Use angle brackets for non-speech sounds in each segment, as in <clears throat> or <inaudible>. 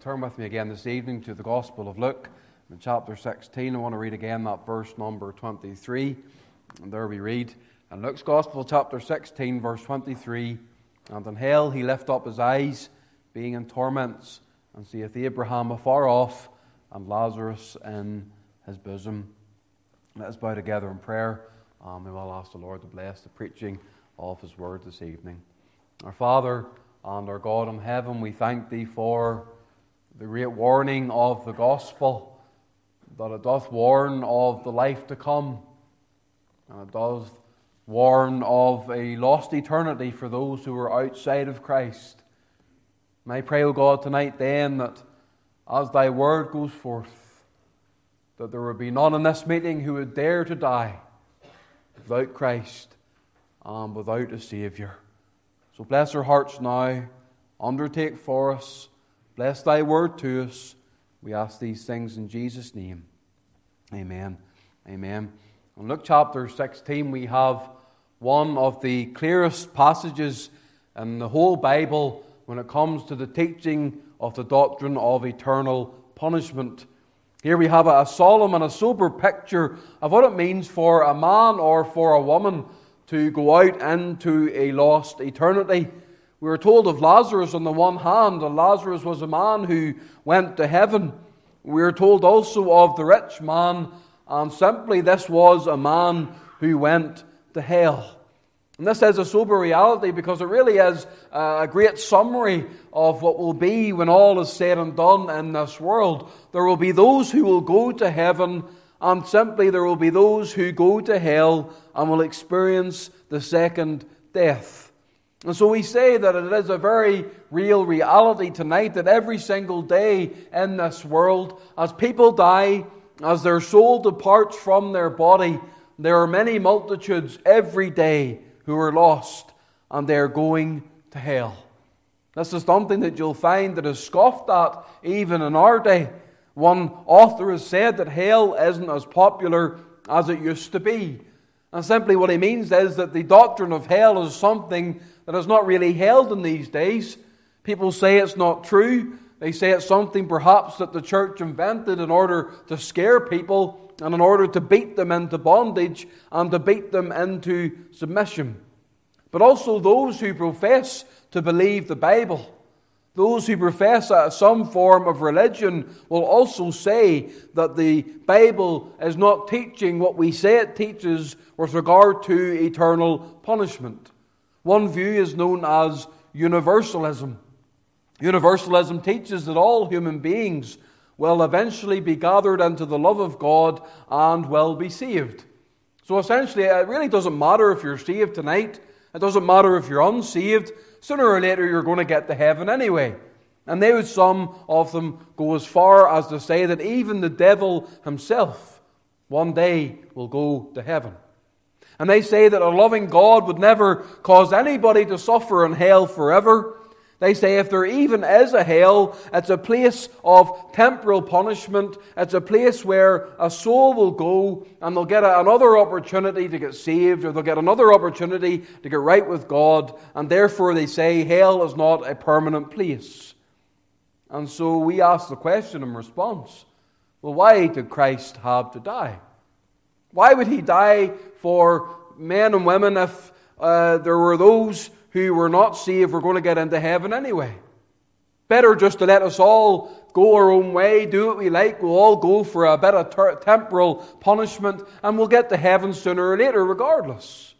turn with me again this evening to the Gospel of Luke, in chapter 16. I want to read again that verse number 23. And there we read in Luke's Gospel, chapter 16, verse 23 And in hell he lift up his eyes, being in torments, and seeth Abraham afar off, and Lazarus in his bosom. Let us bow together in prayer, and we will ask the Lord to bless the preaching of his word this evening. Our Father, and our God in heaven, we thank Thee for the great warning of the gospel, that it doth warn of the life to come, and it does warn of a lost eternity for those who are outside of Christ. And I pray, O God, tonight then that as Thy word goes forth, that there would be none in this meeting who would dare to die without Christ and without a Saviour. So bless our hearts now. Undertake for us. Bless thy word to us. We ask these things in Jesus' name. Amen. Amen. In Luke chapter 16, we have one of the clearest passages in the whole Bible when it comes to the teaching of the doctrine of eternal punishment. Here we have a solemn and a sober picture of what it means for a man or for a woman to go out into a lost eternity. We are told of Lazarus on the one hand, and Lazarus was a man who went to heaven. We are told also of the rich man, and simply this was a man who went to hell. And this is a sober reality because it really is a great summary of what will be when all is said and done in this world. There will be those who will go to heaven and simply there will be those who go to hell and will experience the second death. And so we say that it is a very real reality tonight that every single day in this world, as people die, as their soul departs from their body, there are many multitudes every day who are lost and they are going to hell. This is something that you'll find that is scoffed at even in our day. One author has said that hell isn't as popular as it used to be. And simply what he means is that the doctrine of hell is something that is not really held in these days. People say it's not true. They say it's something perhaps that the church invented in order to scare people and in order to beat them into bondage and to beat them into submission. But also those who profess to believe the Bible those who profess some form of religion will also say that the Bible is not teaching what we say it teaches with regard to eternal punishment. One view is known as universalism. Universalism teaches that all human beings will eventually be gathered into the love of God and will be saved. So essentially, it really doesn't matter if you're saved tonight, it doesn't matter if you're unsaved sooner or later you're going to get to heaven anyway. And they would, some of them, go as far as to say that even the devil himself one day will go to heaven. And they say that a loving God would never cause anybody to suffer in hell forever. They say if there even is a hell, it's a place of temporal punishment. It's a place where a soul will go and they'll get another opportunity to get saved or they'll get another opportunity to get right with God. And therefore they say hell is not a permanent place. And so we ask the question in response well, why did Christ have to die? Why would he die for men and women if uh, there were those who were not saved were going to get into heaven anyway. Better just to let us all go our own way, do what we like. We'll all go for a bit of ter- temporal punishment, and we'll get to heaven sooner or later, regardless.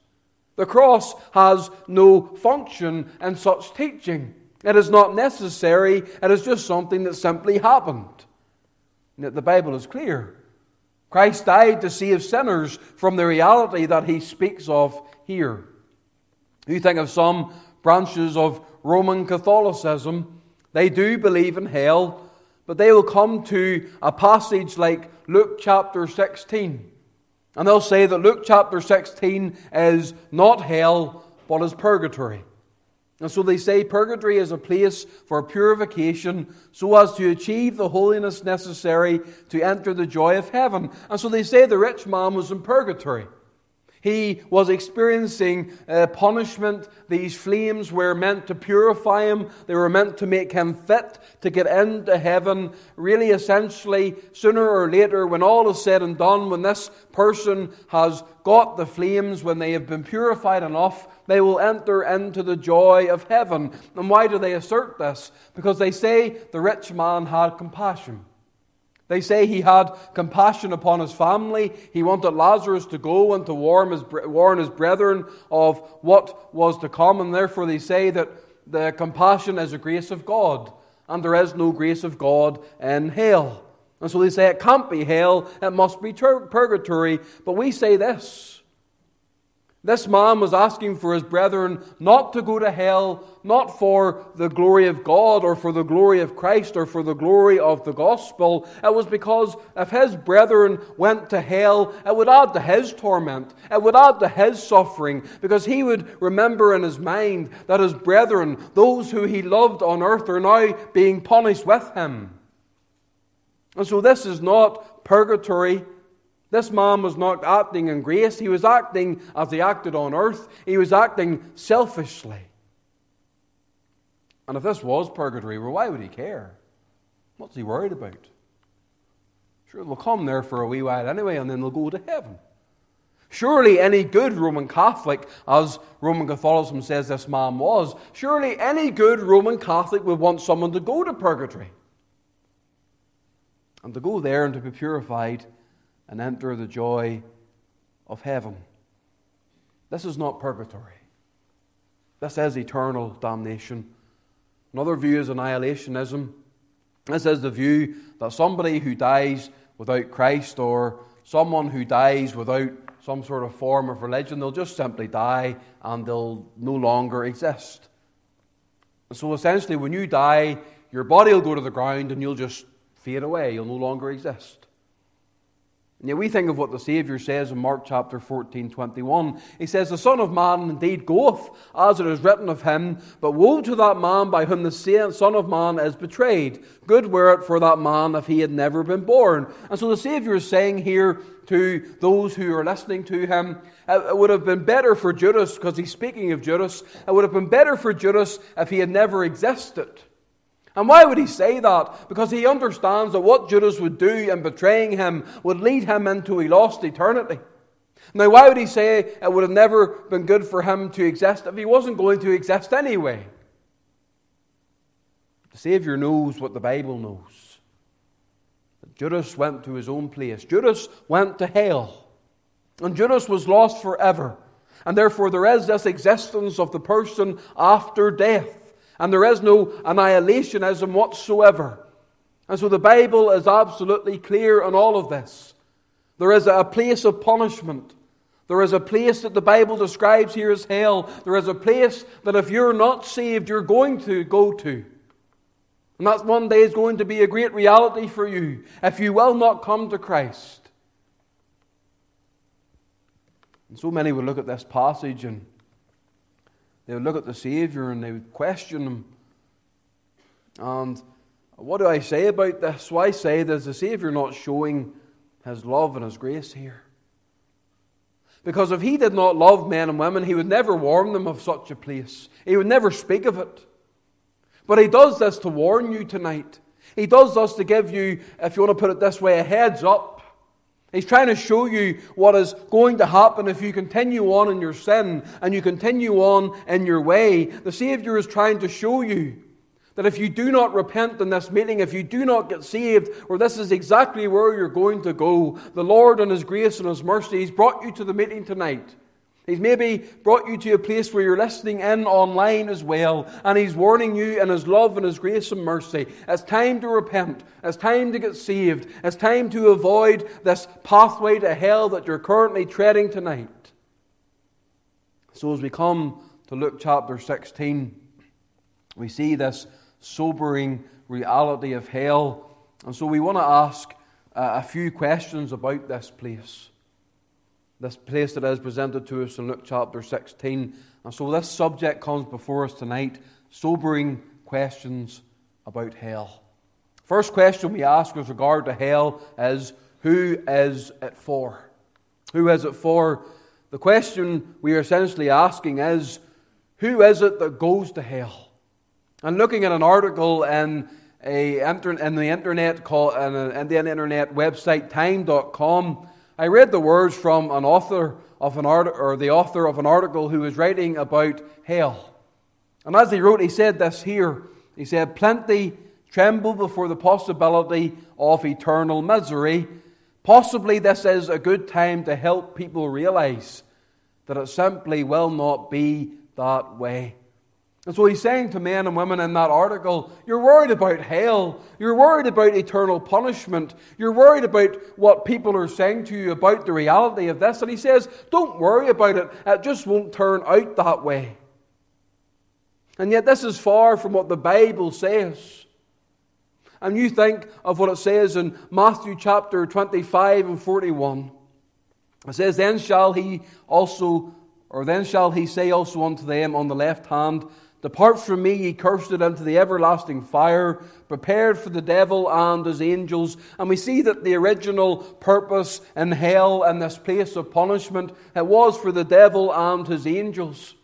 The cross has no function in such teaching. It is not necessary, it is just something that simply happened. Yet the Bible is clear. Christ died to save sinners from the reality that he speaks of here. You think of some branches of Roman Catholicism, they do believe in hell, but they will come to a passage like Luke chapter 16. And they'll say that Luke chapter 16 is not hell, but is purgatory. And so they say purgatory is a place for purification so as to achieve the holiness necessary to enter the joy of heaven. And so they say the rich man was in purgatory. He was experiencing uh, punishment. These flames were meant to purify him, they were meant to make him fit to get into heaven. Really, essentially, sooner or later, when all is said and done, when this person has got the flames, when they have been purified enough, they will enter into the joy of heaven. And why do they assert this? Because they say the rich man had compassion. They say he had compassion upon his family. He wanted Lazarus to go and to warn his, warn his brethren of what was to come, and therefore they say that the compassion is a grace of God, and there is no grace of God in hell. And so they say it can't be hell, it must be purgatory. But we say this this man was asking for his brethren not to go to hell, not for the glory of God or for the glory of Christ or for the glory of the gospel. It was because if his brethren went to hell, it would add to his torment, it would add to his suffering, because he would remember in his mind that his brethren, those who he loved on earth, are now being punished with him. And so this is not purgatory. This man was not acting in grace. He was acting as he acted on earth. He was acting selfishly. And if this was purgatory, well, why would he care? What's he worried about? Sure, they'll come there for a wee while anyway, and then they'll go to heaven. Surely any good Roman Catholic, as Roman Catholicism says this man was, surely any good Roman Catholic would want someone to go to purgatory. And to go there and to be purified and enter the joy of heaven. This is not purgatory. This is eternal damnation. Another view is annihilationism. This is the view that somebody who dies without Christ or someone who dies without some sort of form of religion, they'll just simply die and they'll no longer exist. So essentially, when you die, your body will go to the ground and you'll just fade away. You'll no longer exist. Now we think of what the Saviour says in Mark chapter 14, 21. He says, The Son of Man indeed goeth, as it is written of him, but woe to that man by whom the Son of Man is betrayed. Good were it for that man if he had never been born. And so the Saviour is saying here to those who are listening to him, it would have been better for Judas, because he's speaking of Judas, it would have been better for Judas if he had never existed. And why would he say that? Because he understands that what Judas would do in betraying him would lead him into a lost eternity. Now, why would he say it would have never been good for him to exist if he wasn't going to exist anyway? The Savior knows what the Bible knows. Judas went to his own place. Judas went to hell. And Judas was lost forever. And therefore, there is this existence of the person after death. And there is no annihilationism whatsoever. And so the Bible is absolutely clear on all of this. There is a place of punishment. There is a place that the Bible describes here as hell. There is a place that if you're not saved, you're going to go to. And that one day is going to be a great reality for you if you will not come to Christ. And so many would look at this passage and they would look at the Savior and they would question him. And what do I say about this? Why say there's the Savior not showing his love and his grace here? Because if he did not love men and women, he would never warn them of such a place. He would never speak of it. But he does this to warn you tonight. He does this to give you, if you want to put it this way, a heads up He's trying to show you what is going to happen if you continue on in your sin and you continue on in your way. The Savior is trying to show you that if you do not repent in this meeting, if you do not get saved, or this is exactly where you're going to go, the Lord, in His grace and His mercy, He's brought you to the meeting tonight. He's maybe brought you to a place where you're listening in online as well, and He's warning you in His love and His grace and mercy. It's time to repent. It's time to get saved. It's time to avoid this pathway to hell that you're currently treading tonight. So, as we come to Luke chapter 16, we see this sobering reality of hell. And so, we want to ask uh, a few questions about this place this place that is presented to us in Luke chapter 16. And so this subject comes before us tonight sobering questions about hell. First question we ask with regard to hell is who is it for? Who is it for? the question we are essentially asking is who is it that goes to hell? And looking at an article in, a, in the internet called, in the internet website time.com, I read the words from an author of an art, or the author of an article who was writing about hell. And as he wrote, he said this here. He said, Plenty tremble before the possibility of eternal misery. Possibly this is a good time to help people realize that it simply will not be that way. And so he's saying to men and women in that article, You're worried about hell. You're worried about eternal punishment. You're worried about what people are saying to you about the reality of this. And he says, Don't worry about it. It just won't turn out that way. And yet, this is far from what the Bible says. And you think of what it says in Matthew chapter 25 and 41. It says, Then shall he also, or then shall he say also unto them on the left hand, Depart from me, ye cursed, into the everlasting fire, prepared for the devil and his angels. And we see that the original purpose in hell and this place of punishment, it was for the devil and his angels.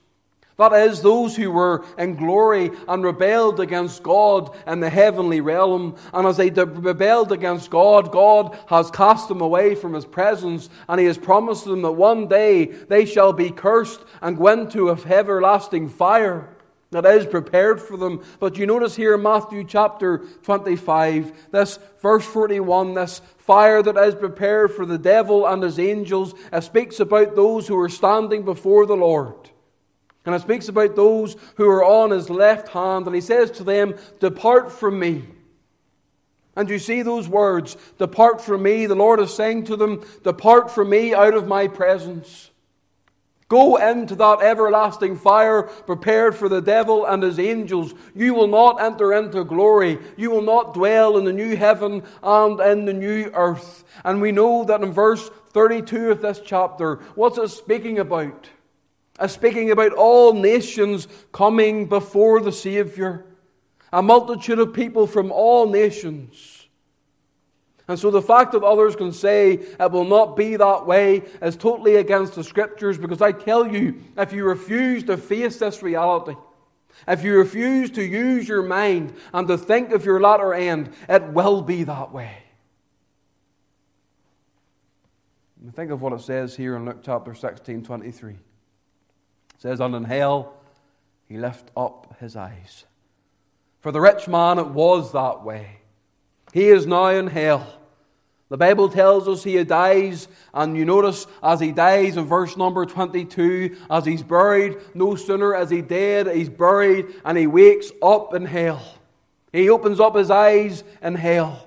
That is, those who were in glory and rebelled against God in the heavenly realm. And as they rebelled against God, God has cast them away from His presence, and He has promised them that one day they shall be cursed and go into everlasting fire that is prepared for them. But you notice here in Matthew chapter 25, this verse 41, this fire that is prepared for the devil and his angels, it speaks about those who are standing before the Lord. And it speaks about those who are on his left hand, and he says to them, Depart from me. And you see those words, Depart from me. The Lord is saying to them, Depart from me out of my presence. Go into that everlasting fire prepared for the devil and his angels. You will not enter into glory. You will not dwell in the new heaven and in the new earth. And we know that in verse 32 of this chapter, what's it speaking about? It's speaking about all nations coming before the Savior. A multitude of people from all nations. And so the fact that others can say it will not be that way is totally against the scriptures because I tell you, if you refuse to face this reality, if you refuse to use your mind and to think of your latter end, it will be that way. think of what it says here in Luke chapter 16 23. It says, And in hell he lift up his eyes. For the rich man it was that way. He is now in hell. The Bible tells us he dies, and you notice as he dies in verse number 22, as he's buried, no sooner as he dead, he's buried, and he wakes up in hell. He opens up his eyes in hell.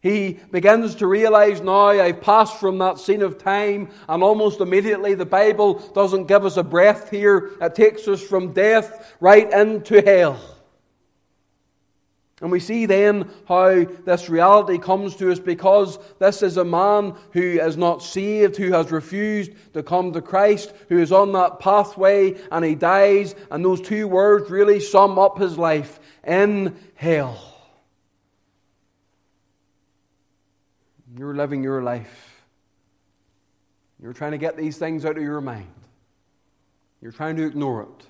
He begins to realize now I've passed from that scene of time, and almost immediately the Bible doesn't give us a breath here. It takes us from death right into hell. And we see then how this reality comes to us because this is a man who is not saved, who has refused to come to Christ, who is on that pathway and he dies. And those two words really sum up his life in hell. You're living your life. You're trying to get these things out of your mind. You're trying to ignore it.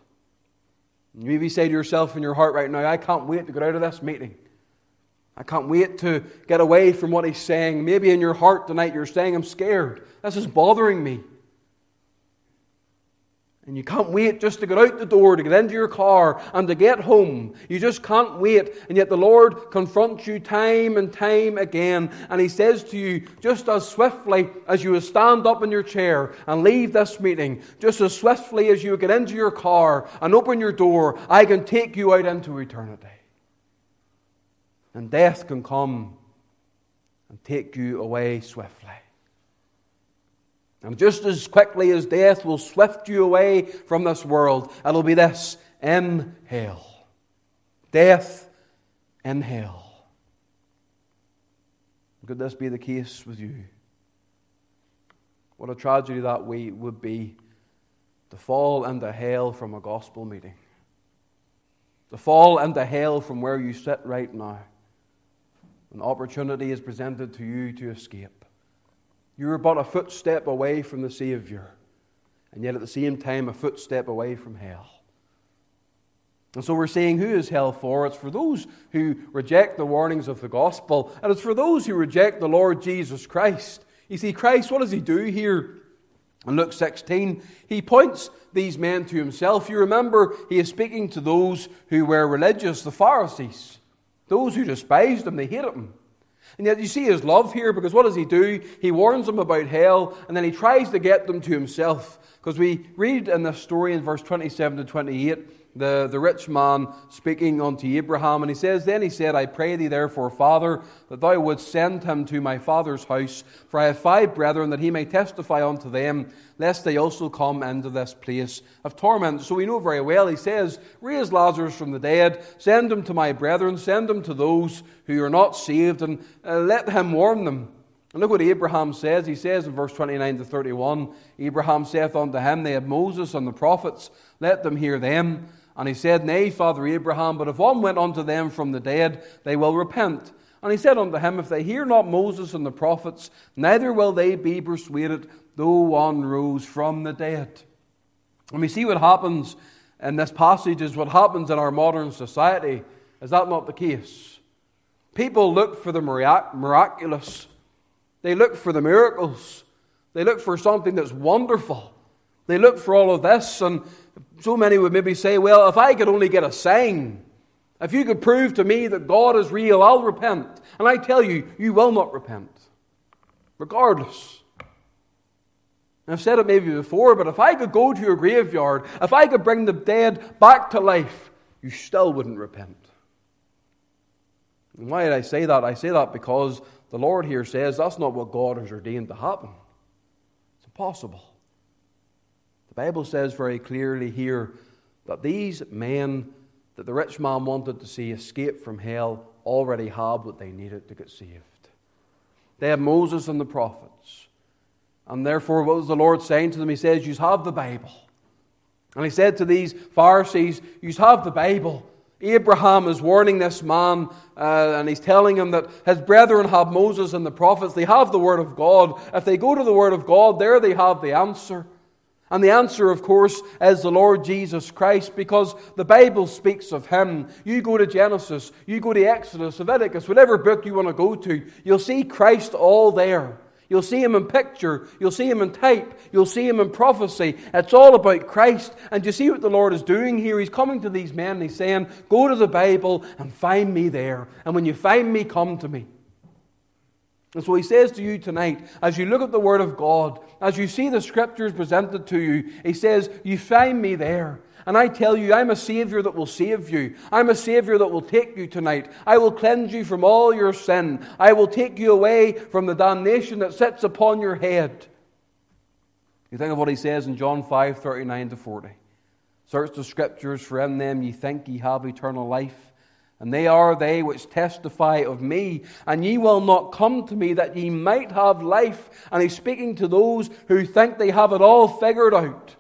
You maybe say to yourself in your heart right now, I can't wait to get out of this meeting. I can't wait to get away from what he's saying. Maybe in your heart tonight you're saying, I'm scared. This is bothering me. And you can't wait just to get out the door, to get into your car, and to get home. You just can't wait. And yet the Lord confronts you time and time again. And He says to you, just as swiftly as you stand up in your chair and leave this meeting, just as swiftly as you get into your car and open your door, I can take you out into eternity. And death can come and take you away swiftly. And just as quickly as death will swift you away from this world, it'll be this in hell. Death in hell. Could this be the case with you? What a tragedy that we would be to fall into hell from a gospel meeting. To fall into hell from where you sit right now. An opportunity is presented to you to escape. You're but a footstep away from the Savior. and yet at the same time a footstep away from hell. And so we're saying, who is hell for? It's for those who reject the warnings of the gospel, and it's for those who reject the Lord Jesus Christ. You see, Christ, what does he do here? In Luke 16, he points these men to himself. You remember, he is speaking to those who were religious, the Pharisees, those who despised him, they hated him. And yet you see his love here because what does he do? He warns them about hell and then he tries to get them to himself. Because we read in this story in verse 27 to 28 the, the rich man speaking unto Abraham, and he says, Then he said, I pray thee therefore, Father, that thou wouldst send him to my father's house, for I have five brethren, that he may testify unto them, lest they also come into this place of torment. So we know very well, he says, Raise Lazarus from the dead, send him to my brethren, send him to those who are not saved, and uh, let him warn them. And look what Abraham says. He says in verse 29 to 31 Abraham saith unto him, They have Moses and the prophets, let them hear them. And he said, Nay, Father Abraham, but if one went unto them from the dead, they will repent. And he said unto him, If they hear not Moses and the prophets, neither will they be persuaded, though one rose from the dead. And we see what happens in this passage is what happens in our modern society. Is that not the case? People look for the miraculous, they look for the miracles, they look for something that's wonderful. They look for all of this, and so many would maybe say, Well, if I could only get a sign, if you could prove to me that God is real, I'll repent. And I tell you, you will not repent, regardless. I've said it maybe before, but if I could go to your graveyard, if I could bring the dead back to life, you still wouldn't repent. And why did I say that? I say that because the Lord here says that's not what God has ordained to happen. It's impossible. The Bible says very clearly here that these men that the rich man wanted to see escape from hell already had what they needed to get saved. They have Moses and the prophets. And therefore, what was the Lord saying to them? He says, You have the Bible. And he said to these Pharisees, You have the Bible. Abraham is warning this man, uh, and he's telling him that his brethren have Moses and the prophets. They have the Word of God. If they go to the Word of God, there they have the answer. And the answer, of course, is the Lord Jesus Christ because the Bible speaks of Him. You go to Genesis, you go to Exodus, Leviticus, whatever book you want to go to, you'll see Christ all there. You'll see Him in picture, you'll see Him in type, you'll see Him in prophecy. It's all about Christ. And you see what the Lord is doing here? He's coming to these men and He's saying, Go to the Bible and find me there. And when you find me, come to me. And so he says to you tonight, as you look at the Word of God, as you see the Scriptures presented to you, he says, You find me there. And I tell you, I'm a Savior that will save you. I'm a Savior that will take you tonight. I will cleanse you from all your sin. I will take you away from the damnation that sits upon your head. You think of what he says in John 5 39 to 40. Search the Scriptures, for in them ye think ye have eternal life and they are they which testify of me. And ye will not come to me that ye might have life. And he's speaking to those who think they have it all figured out.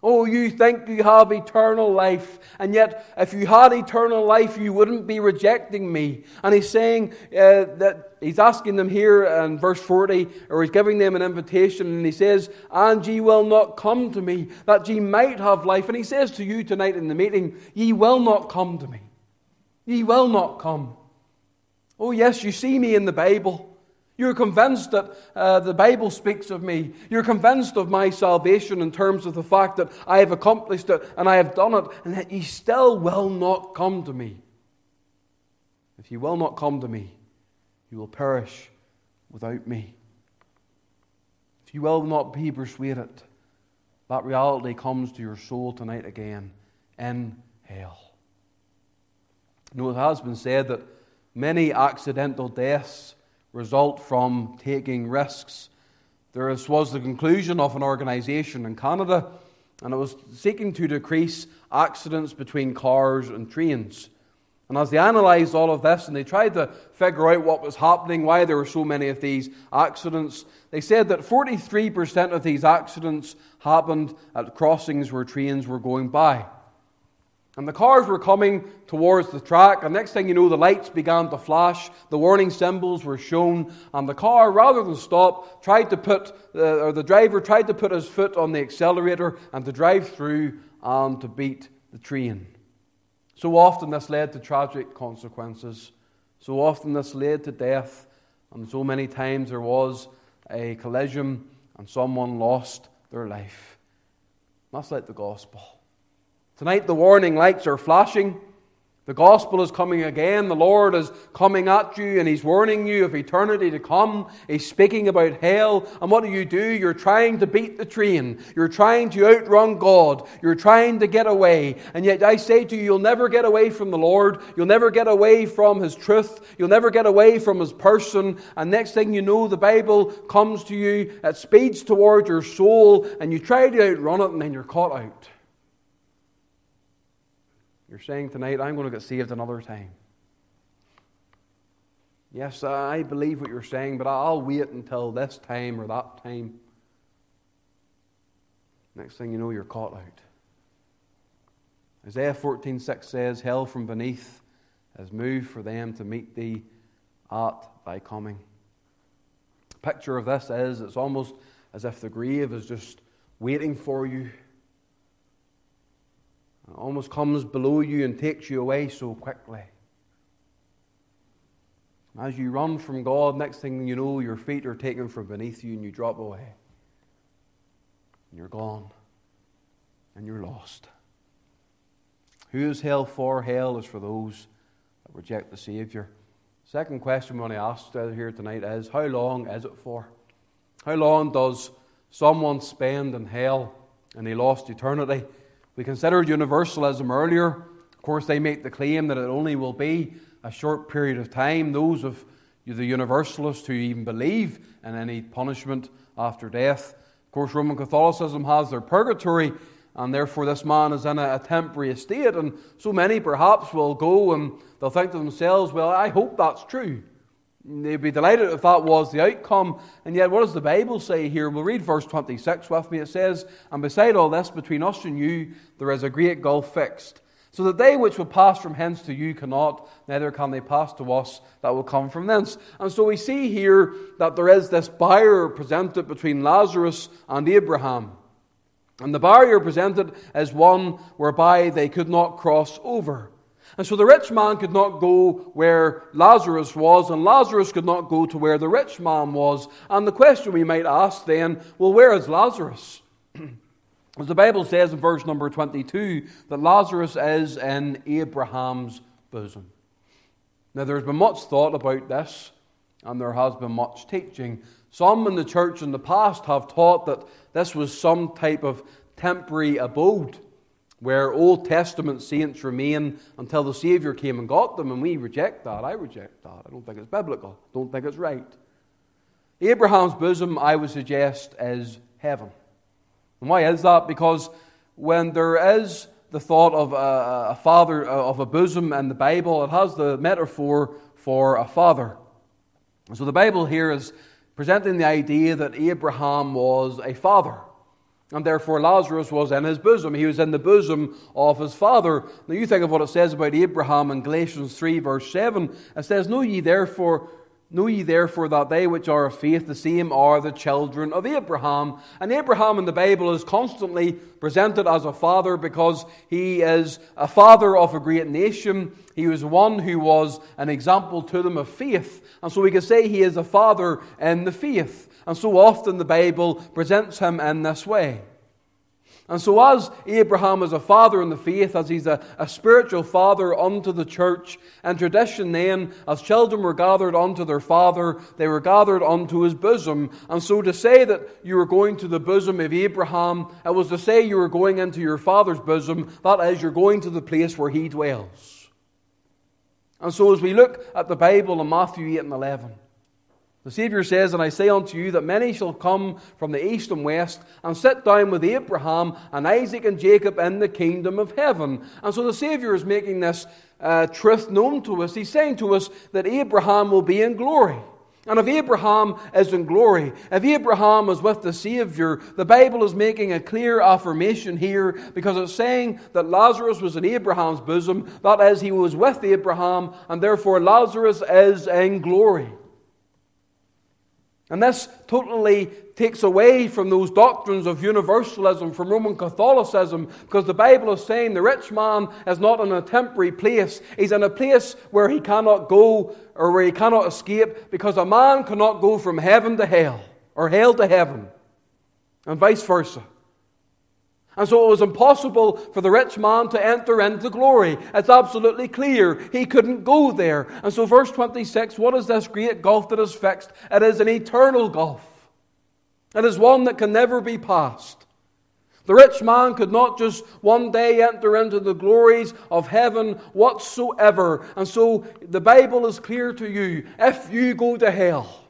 Oh, you think you have eternal life, and yet if you had eternal life, you wouldn't be rejecting me. And he's saying uh, that he's asking them here in verse 40, or he's giving them an invitation, and he says, And ye will not come to me, that ye might have life. And he says to you tonight in the meeting, Ye will not come to me. Ye will not come. Oh, yes, you see me in the Bible. You're convinced that uh, the Bible speaks of me. You're convinced of my salvation in terms of the fact that I have accomplished it and I have done it, and that ye still will not come to me. If ye will not come to me, you will perish without me. If you will not be persuaded, that reality comes to your soul tonight again in. You know, it has been said that many accidental deaths result from taking risks. There was the conclusion of an organization in Canada, and it was seeking to decrease accidents between cars and trains. And as they analysed all of this and they tried to figure out what was happening, why there were so many of these accidents, they said that 43% of these accidents happened at crossings where trains were going by. And the cars were coming towards the track, and next thing you know, the lights began to flash, the warning symbols were shown, and the car, rather than stop, tried to put, uh, or the driver tried to put his foot on the accelerator and to drive through and to beat the train. So often this led to tragic consequences. So often this led to death, and so many times there was a collision and someone lost their life. That's like the gospel. Tonight, the warning lights are flashing. The gospel is coming again. The Lord is coming at you and He's warning you of eternity to come. He's speaking about hell. And what do you do? You're trying to beat the train. You're trying to outrun God. You're trying to get away. And yet I say to you, you'll never get away from the Lord. You'll never get away from His truth. You'll never get away from His person. And next thing you know, the Bible comes to you. It speeds towards your soul. And you try to outrun it and then you're caught out. You're saying tonight, I'm going to get saved another time. Yes, I believe what you're saying, but I'll wait until this time or that time. Next thing you know, you're caught out. Isaiah 14:6 says, Hell from beneath has moved for them to meet thee at thy coming. Picture of this is it's almost as if the grave is just waiting for you it almost comes below you and takes you away so quickly. As you run from God, next thing you know, your feet are taken from beneath you and you drop away. And you're gone. And you're lost. Who is hell for? Hell is for those that reject the Savior. Second question we want to ask here tonight is how long is it for? How long does someone spend in hell in a lost eternity? We considered universalism earlier. Of course, they make the claim that it only will be a short period of time. Those of the universalists who even believe in any punishment after death. Of course, Roman Catholicism has their purgatory, and therefore this man is in a, temporary estate. And so many perhaps will go and they'll think to themselves, well, I hope that's true. They'd be delighted if that was the outcome. And yet, what does the Bible say here? We'll read verse 26 with me. It says, And beside all this, between us and you, there is a great gulf fixed, so that they which will pass from hence to you cannot, neither can they pass to us that will come from thence. And so we see here that there is this barrier presented between Lazarus and Abraham. And the barrier presented as one whereby they could not cross over. And so the rich man could not go where Lazarus was, and Lazarus could not go to where the rich man was. And the question we might ask then well, where is Lazarus? <clears throat> As the Bible says in verse number 22, that Lazarus is in Abraham's bosom. Now, there's been much thought about this, and there has been much teaching. Some in the church in the past have taught that this was some type of temporary abode where Old Testament saints remain until the Savior came and got them, and we reject that. I reject that. I don't think it's biblical. I Don't think it's right. Abraham's bosom, I would suggest, is heaven. And why is that? Because when there is the thought of a, a father, uh, of a bosom in the Bible, it has the metaphor for a father. So the Bible here is presenting the idea that Abraham was a father. And therefore, Lazarus was in his bosom. He was in the bosom of his father. Now, you think of what it says about Abraham in Galatians 3, verse 7. It says, Know ye therefore, know ye therefore that they which are of faith, the same are the children of Abraham. And Abraham in the Bible is constantly presented as a father because he is a father of a great nation. He was one who was an example to them of faith. And so we can say he is a father in the faith. And so often the Bible presents him in this way. And so, as Abraham is a father in the faith, as he's a, a spiritual father unto the church, and tradition then, as children were gathered unto their father, they were gathered unto his bosom. And so, to say that you were going to the bosom of Abraham, it was to say you were going into your father's bosom, that is, you're going to the place where he dwells. And so, as we look at the Bible in Matthew 8 and 11, the Saviour says, And I say unto you that many shall come from the east and west and sit down with Abraham and Isaac and Jacob in the kingdom of heaven. And so the Saviour is making this uh, truth known to us. He's saying to us that Abraham will be in glory. And if Abraham is in glory, if Abraham is with the Savior, the Bible is making a clear affirmation here because it's saying that Lazarus was in Abraham's bosom, that is, he was with Abraham, and therefore Lazarus is in glory. And this totally takes away from those doctrines of universalism from Roman Catholicism because the Bible is saying the rich man is not in a temporary place. He's in a place where he cannot go or where he cannot escape because a man cannot go from heaven to hell or hell to heaven and vice versa. And so it was impossible for the rich man to enter into glory. It's absolutely clear. He couldn't go there. And so, verse 26 what is this great gulf that is fixed? It is an eternal gulf, it is one that can never be passed. The rich man could not just one day enter into the glories of heaven whatsoever. And so the Bible is clear to you. If you go to hell,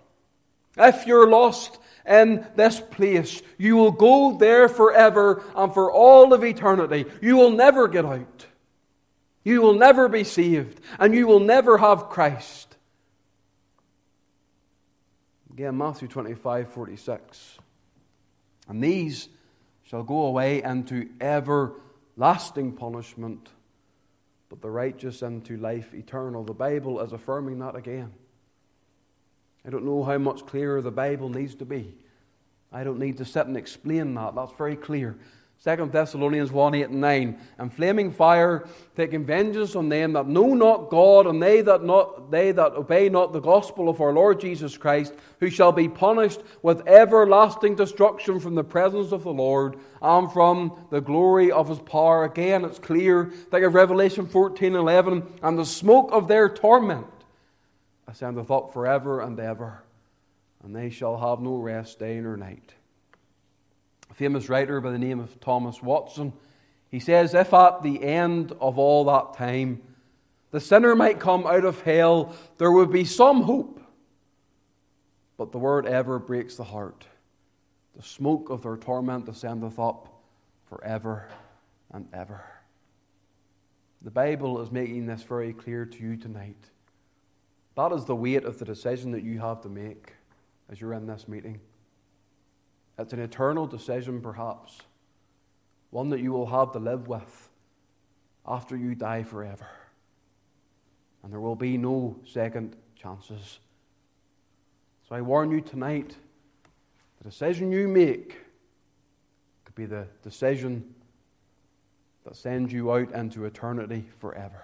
if you're lost in this place. You will go there forever and for all of eternity. You will never get out. You will never be saved, and you will never have Christ. Again, Matthew 25 46. And these shall go away into everlasting punishment, but the righteous into life eternal. The Bible is affirming that again. I don't know how much clearer the Bible needs to be. I don't need to sit and explain that. That's very clear. 2 Thessalonians 1 8 and 9. And flaming fire, taking vengeance on them that know not God, and they that, not, they that obey not the gospel of our Lord Jesus Christ, who shall be punished with everlasting destruction from the presence of the Lord and from the glory of his power. Again, it's clear. Think of Revelation 14 11. And the smoke of their torment ascendeth up forever and ever, and they shall have no rest day nor night. A famous writer by the name of Thomas Watson, he says, If at the end of all that time the sinner might come out of hell, there would be some hope. But the word ever breaks the heart. The smoke of their torment ascendeth up forever and ever. The Bible is making this very clear to you tonight. That is the weight of the decision that you have to make as you're in this meeting. It's an eternal decision, perhaps, one that you will have to live with after you die forever. And there will be no second chances. So I warn you tonight the decision you make could be the decision that sends you out into eternity forever.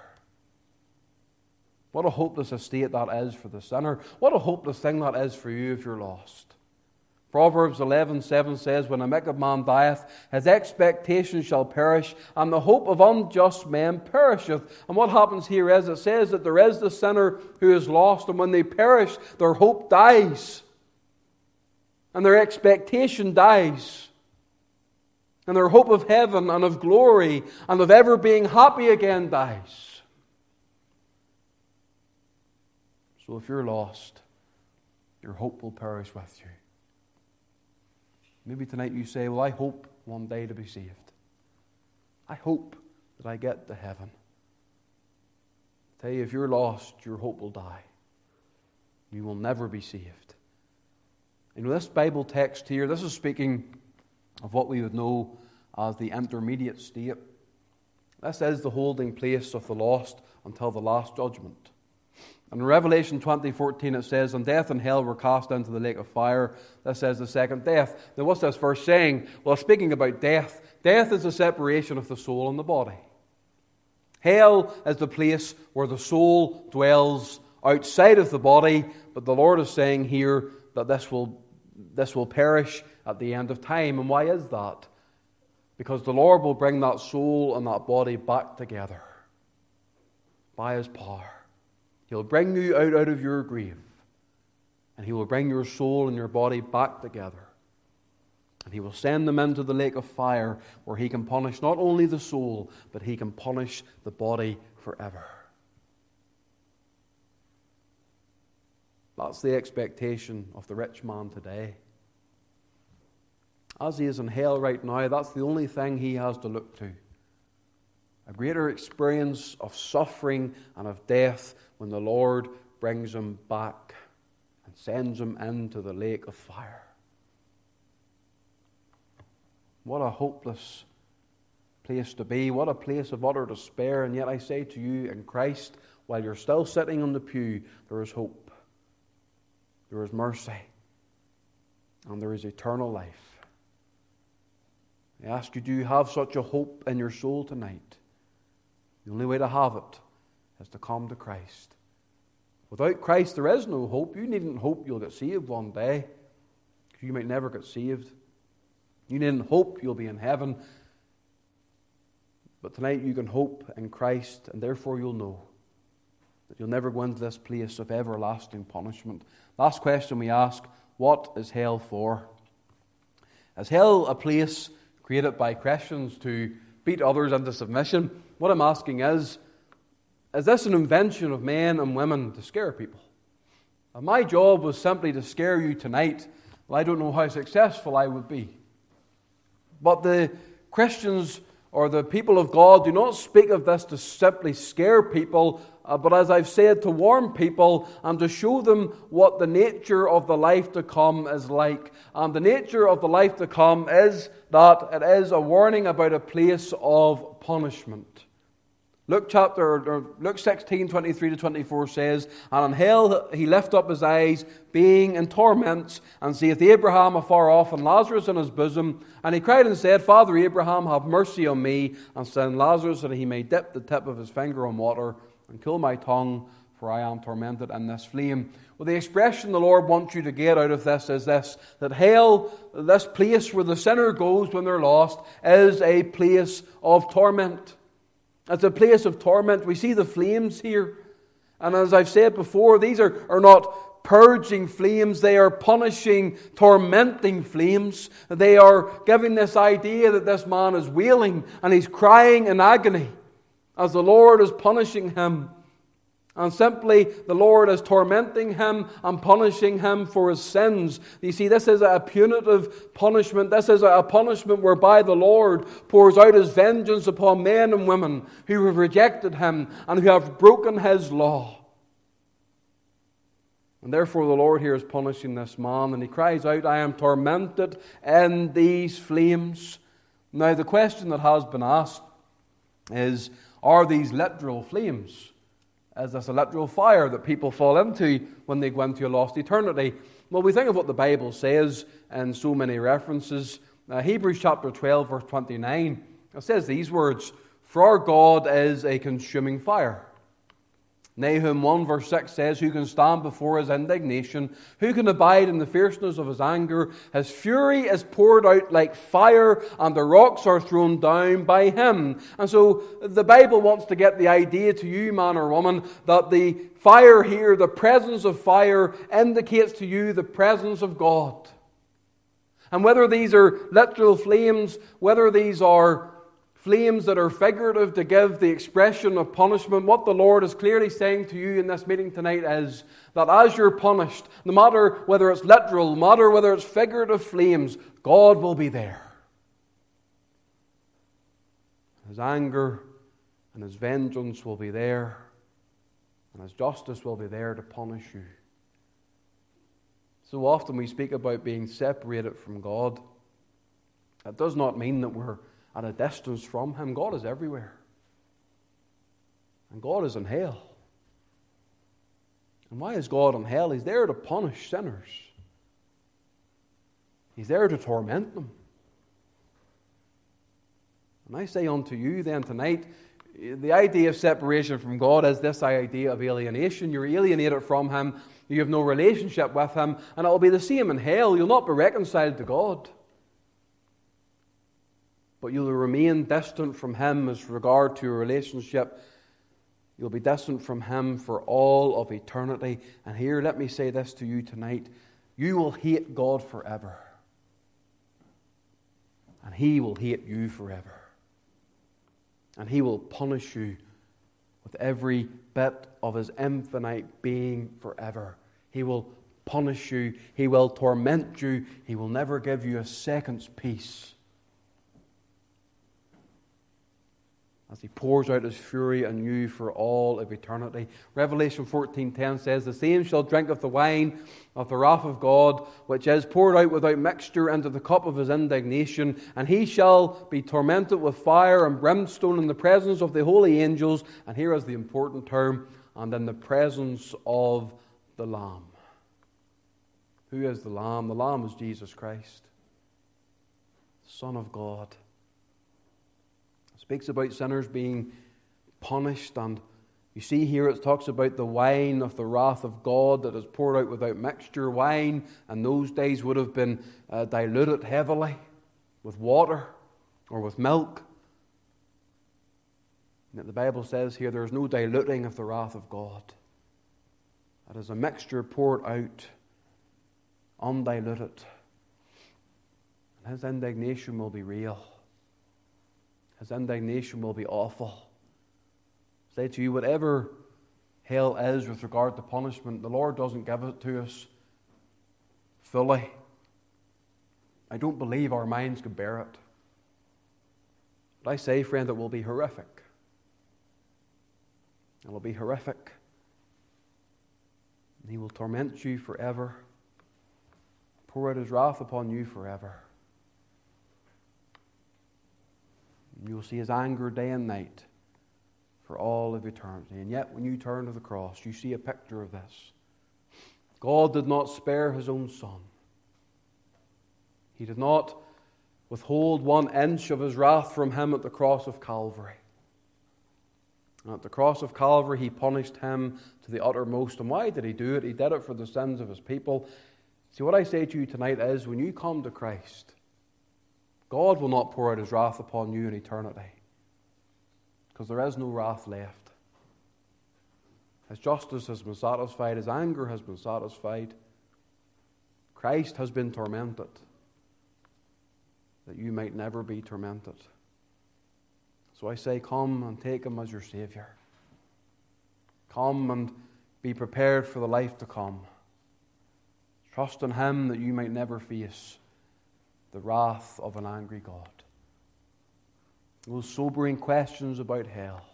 What a hopeless estate that is for the sinner. What a hopeless thing that is for you if you're lost. Proverbs 11:7 says, When a wicked man dieth, his expectation shall perish, and the hope of unjust men perisheth. And what happens here is it says that there is the sinner who is lost, and when they perish, their hope dies. And their expectation dies. And their hope of heaven and of glory and of ever being happy again dies. So if you're lost, your hope will perish with you. Maybe tonight you say, Well, I hope one day to be saved. I hope that I get to heaven. I tell you, if you're lost, your hope will die. You will never be saved. You know, this Bible text here, this is speaking of what we would know as the intermediate state. This is the holding place of the lost until the last judgment. And in Revelation 20, 14, it says, And death and hell were cast into the lake of fire. That says the second death. Now, what's this verse saying? Well, speaking about death, death is the separation of the soul and the body. Hell is the place where the soul dwells outside of the body, but the Lord is saying here that this will, this will perish at the end of time. And why is that? Because the Lord will bring that soul and that body back together by His power. He'll bring you out, out of your grave, and He will bring your soul and your body back together. And He will send them into the lake of fire where He can punish not only the soul, but He can punish the body forever. That's the expectation of the rich man today. As he is in hell right now, that's the only thing he has to look to. A greater experience of suffering and of death when the Lord brings him back and sends him into the lake of fire. What a hopeless place to be. What a place of utter despair. And yet I say to you, in Christ, while you're still sitting on the pew, there is hope, there is mercy, and there is eternal life. I ask you, do you have such a hope in your soul tonight? The only way to have it is to come to Christ. Without Christ, there is no hope. You needn't hope you'll get saved one day, because you might never get saved. You needn't hope you'll be in heaven. But tonight you can hope in Christ, and therefore you'll know that you'll never go into this place of everlasting punishment. Last question we ask what is hell for? Is hell a place created by Christians to beat others into submission? What I'm asking is is this an invention of men and women to scare people? If my job was simply to scare you tonight, well, I don't know how successful I would be. But the Christians or the people of God do not speak of this to simply scare people, uh, but as I've said, to warn people and to show them what the nature of the life to come is like. And the nature of the life to come is that it is a warning about a place of punishment. Luke chapter Luke 16, 23 to 24 says, And in hell he lift up his eyes, being in torments, and seeth Abraham afar off, and Lazarus in his bosom. And he cried and said, Father Abraham, have mercy on me, and send Lazarus that he may dip the tip of his finger in water, and cool my tongue, for I am tormented in this flame. Well, the expression the Lord wants you to get out of this is this that hell, this place where the sinner goes when they're lost, is a place of torment. It's a place of torment. We see the flames here. And as I've said before, these are, are not purging flames, they are punishing, tormenting flames. They are giving this idea that this man is wailing and he's crying in agony as the Lord is punishing him. And simply, the Lord is tormenting him and punishing him for his sins. You see, this is a punitive punishment. This is a punishment whereby the Lord pours out his vengeance upon men and women who have rejected him and who have broken his law. And therefore, the Lord here is punishing this man, and he cries out, I am tormented in these flames. Now, the question that has been asked is Are these literal flames? As this literal fire that people fall into when they go into a lost eternity. Well, we think of what the Bible says in so many references. Uh, Hebrews chapter 12, verse 29, it says these words For our God is a consuming fire. Nahum 1 verse 6 says, Who can stand before his indignation? Who can abide in the fierceness of his anger? His fury is poured out like fire, and the rocks are thrown down by him. And so the Bible wants to get the idea to you, man or woman, that the fire here, the presence of fire, indicates to you the presence of God. And whether these are literal flames, whether these are flames that are figurative to give the expression of punishment. What the Lord is clearly saying to you in this meeting tonight is that as you're punished, no matter whether it's literal, no matter whether it's figurative flames, God will be there. His anger and his vengeance will be there, and his justice will be there to punish you. So often we speak about being separated from God. That does not mean that we're at a distance from Him. God is everywhere. And God is in hell. And why is God in hell? He's there to punish sinners, He's there to torment them. And I say unto you then tonight, the idea of separation from God is this idea of alienation. You're alienated from Him, you have no relationship with Him, and it will be the same in hell. You'll not be reconciled to God but you'll remain distant from Him as regard to your relationship. You'll be distant from Him for all of eternity. And here, let me say this to you tonight you will hate God forever, and He will hate you forever. And He will punish you with every bit of His infinite being forever. He will punish you, He will torment you, He will never give you a second's peace. As he pours out his fury you for all of eternity. Revelation 14:10 says, "The same shall drink of the wine of the wrath of God, which is poured out without mixture into the cup of his indignation, and he shall be tormented with fire and brimstone in the presence of the holy angels." And here is the important term, and in the presence of the Lamb. Who is the Lamb? The Lamb is Jesus Christ, Son of God speaks about sinners being punished. And you see here it talks about the wine of the wrath of God that is poured out without mixture. Wine in those days would have been uh, diluted heavily with water or with milk. And the Bible says here there is no diluting of the wrath of God. It is a mixture poured out, undiluted. And his indignation will be real. His indignation will be awful. Say to you, whatever hell is with regard to punishment, the Lord doesn't give it to us fully. I don't believe our minds could bear it. But I say, friend, it will be horrific. It will be horrific. And he will torment you forever, pour out his wrath upon you forever. You will see his anger day and night for all of eternity. And yet, when you turn to the cross, you see a picture of this. God did not spare his own son, he did not withhold one inch of his wrath from him at the cross of Calvary. And at the cross of Calvary, he punished him to the uttermost. And why did he do it? He did it for the sins of his people. See, what I say to you tonight is when you come to Christ, God will not pour out his wrath upon you in eternity because there is no wrath left. His justice has been satisfied, his anger has been satisfied. Christ has been tormented that you might never be tormented. So I say, come and take him as your Savior. Come and be prepared for the life to come. Trust in him that you might never face the wrath of an angry God. Those sobering questions about hell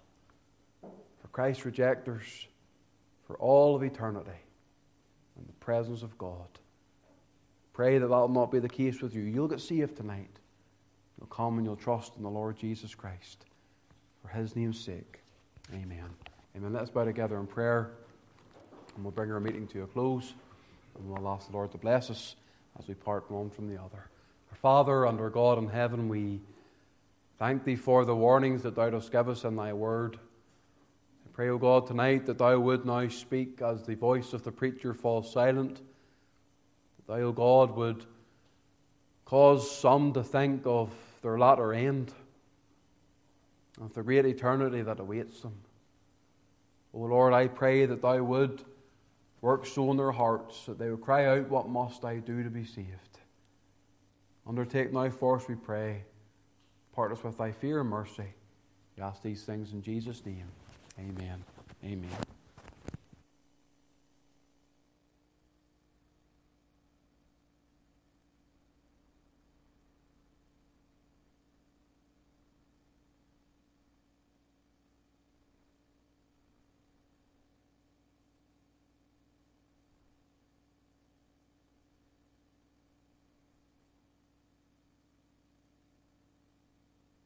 for Christ's rejectors for all of eternity in the presence of God. Pray that that will not be the case with you. You'll get saved tonight. You'll come and you'll trust in the Lord Jesus Christ for his name's sake. Amen. Amen. Let's bow together in prayer and we'll bring our meeting to a close and we'll ask the Lord to bless us as we part one from the other. Father and our God in heaven, we thank Thee for the warnings that Thou dost give us in Thy word. I pray, O God, tonight that Thou would now speak as the voice of the preacher falls silent. That Thou, O God, would cause some to think of their latter end, of the great eternity that awaits them. O Lord, I pray that Thou would work so in their hearts that they would cry out, What must I do to be saved? Undertake now for us, we pray. Part us with thy fear and mercy. We ask these things in Jesus' name. Amen. Amen.